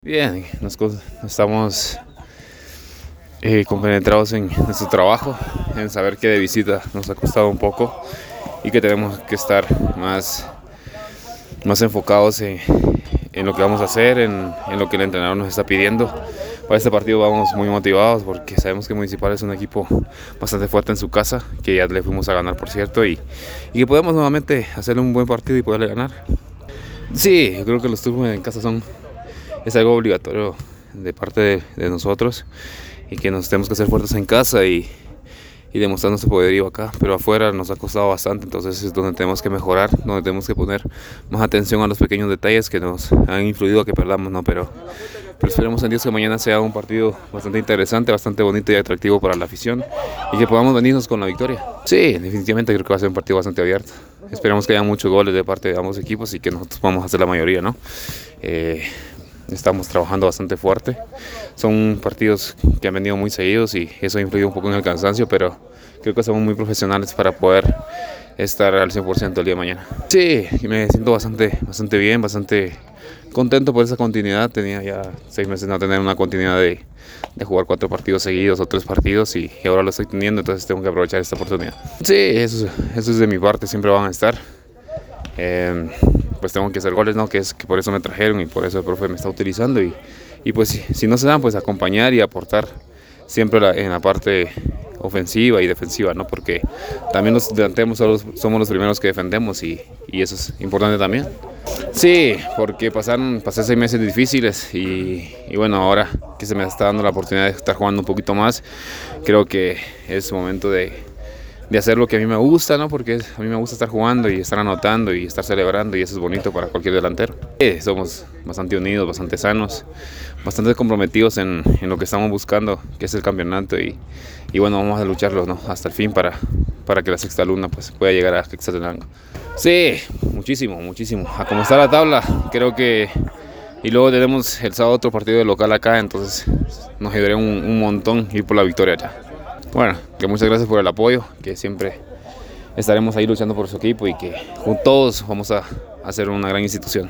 Bien, nos estamos eh, compenetrados en nuestro trabajo, en saber que de visita nos ha costado un poco y que tenemos que estar más, más enfocados en, lo que vamos a hacer, en, lo que el entrenador nos está pidiendo. Para este partido vamos muy motivados porque sabemos que Municipal es un equipo bastante fuerte en su casa, que ya le fuimos a ganar por cierto, y, que podemos nuevamente hacerle un buen partido y poderle ganar. Sí, creo que los turnos en casa son es algo obligatorio de parte de, nosotros y que nos tenemos que hacer fuertes en casa y, y demostrar nuestro poderío acá, pero afuera nos ha costado bastante, entonces es donde tenemos que mejorar, donde tenemos que poner más atención a los pequeños detalles que nos han influido a que perdamos, ¿no? Pero, pero esperemos en Dios que mañana sea un partido bastante interesante, bastante bonito y atractivo para la afición y que podamos venirnos con la victoria. Sí, definitivamente creo que va a ser un partido bastante abierto. Esperamos que haya muchos goles de parte de ambos equipos y que nosotros podamos hacer la mayoría, ¿no? Eh, estamos trabajando bastante fuerte. Son partidos que han venido muy seguidos y eso ha influido un poco en el cansancio, pero creo que somos muy profesionales para poder estar al 100% el día de mañana. Sí, me siento bastante, bastante bien, bastante contento por esa continuidad. Tenía ya seis meses no tener una continuidad de, de jugar cuatro partidos seguidos o tres partidos y, y, ahora lo estoy teniendo, entonces tengo que aprovechar esta oportunidad. Sí, eso, eso es de mi parte, siempre van a estar. Eh, pues tengo que hacer goles, ¿no? Que es que por eso me trajeron y por eso el profe me está utilizando y, y pues si, si, no se dan, pues acompañar y aportar siempre la, en la parte ofensiva y defensiva, ¿no? Porque también los delanteros somos, los primeros que defendemos y, y, eso es importante también. Sí, porque pasaron, pasé seis meses difíciles y, y, bueno, ahora que se me está dando la oportunidad de estar jugando un poquito más, creo que es momento de, de hacer lo que a mí me gusta, ¿no? Porque a mí me gusta estar jugando y estar anotando y estar celebrando y eso es bonito para cualquier delantero. Eh, somos bastante unidos, bastante sanos, bastante comprometidos en, lo que estamos buscando, que es el campeonato y, bueno, vamos a lucharlo, ¿no? Hasta el fin para, para que la sexta luna pues, pueda llegar a Quetzaltenango. Sí, muchísimo, muchísimo. A como está la tabla, creo que... Y luego tenemos el sábado otro partido de local acá, entonces nos ayudaría un, un montón ir por la victoria allá. Bueno, que muchas gracias por el apoyo, que siempre estaremos ahí luchando por su equipo y que juntos vamos a hacer una gran institución.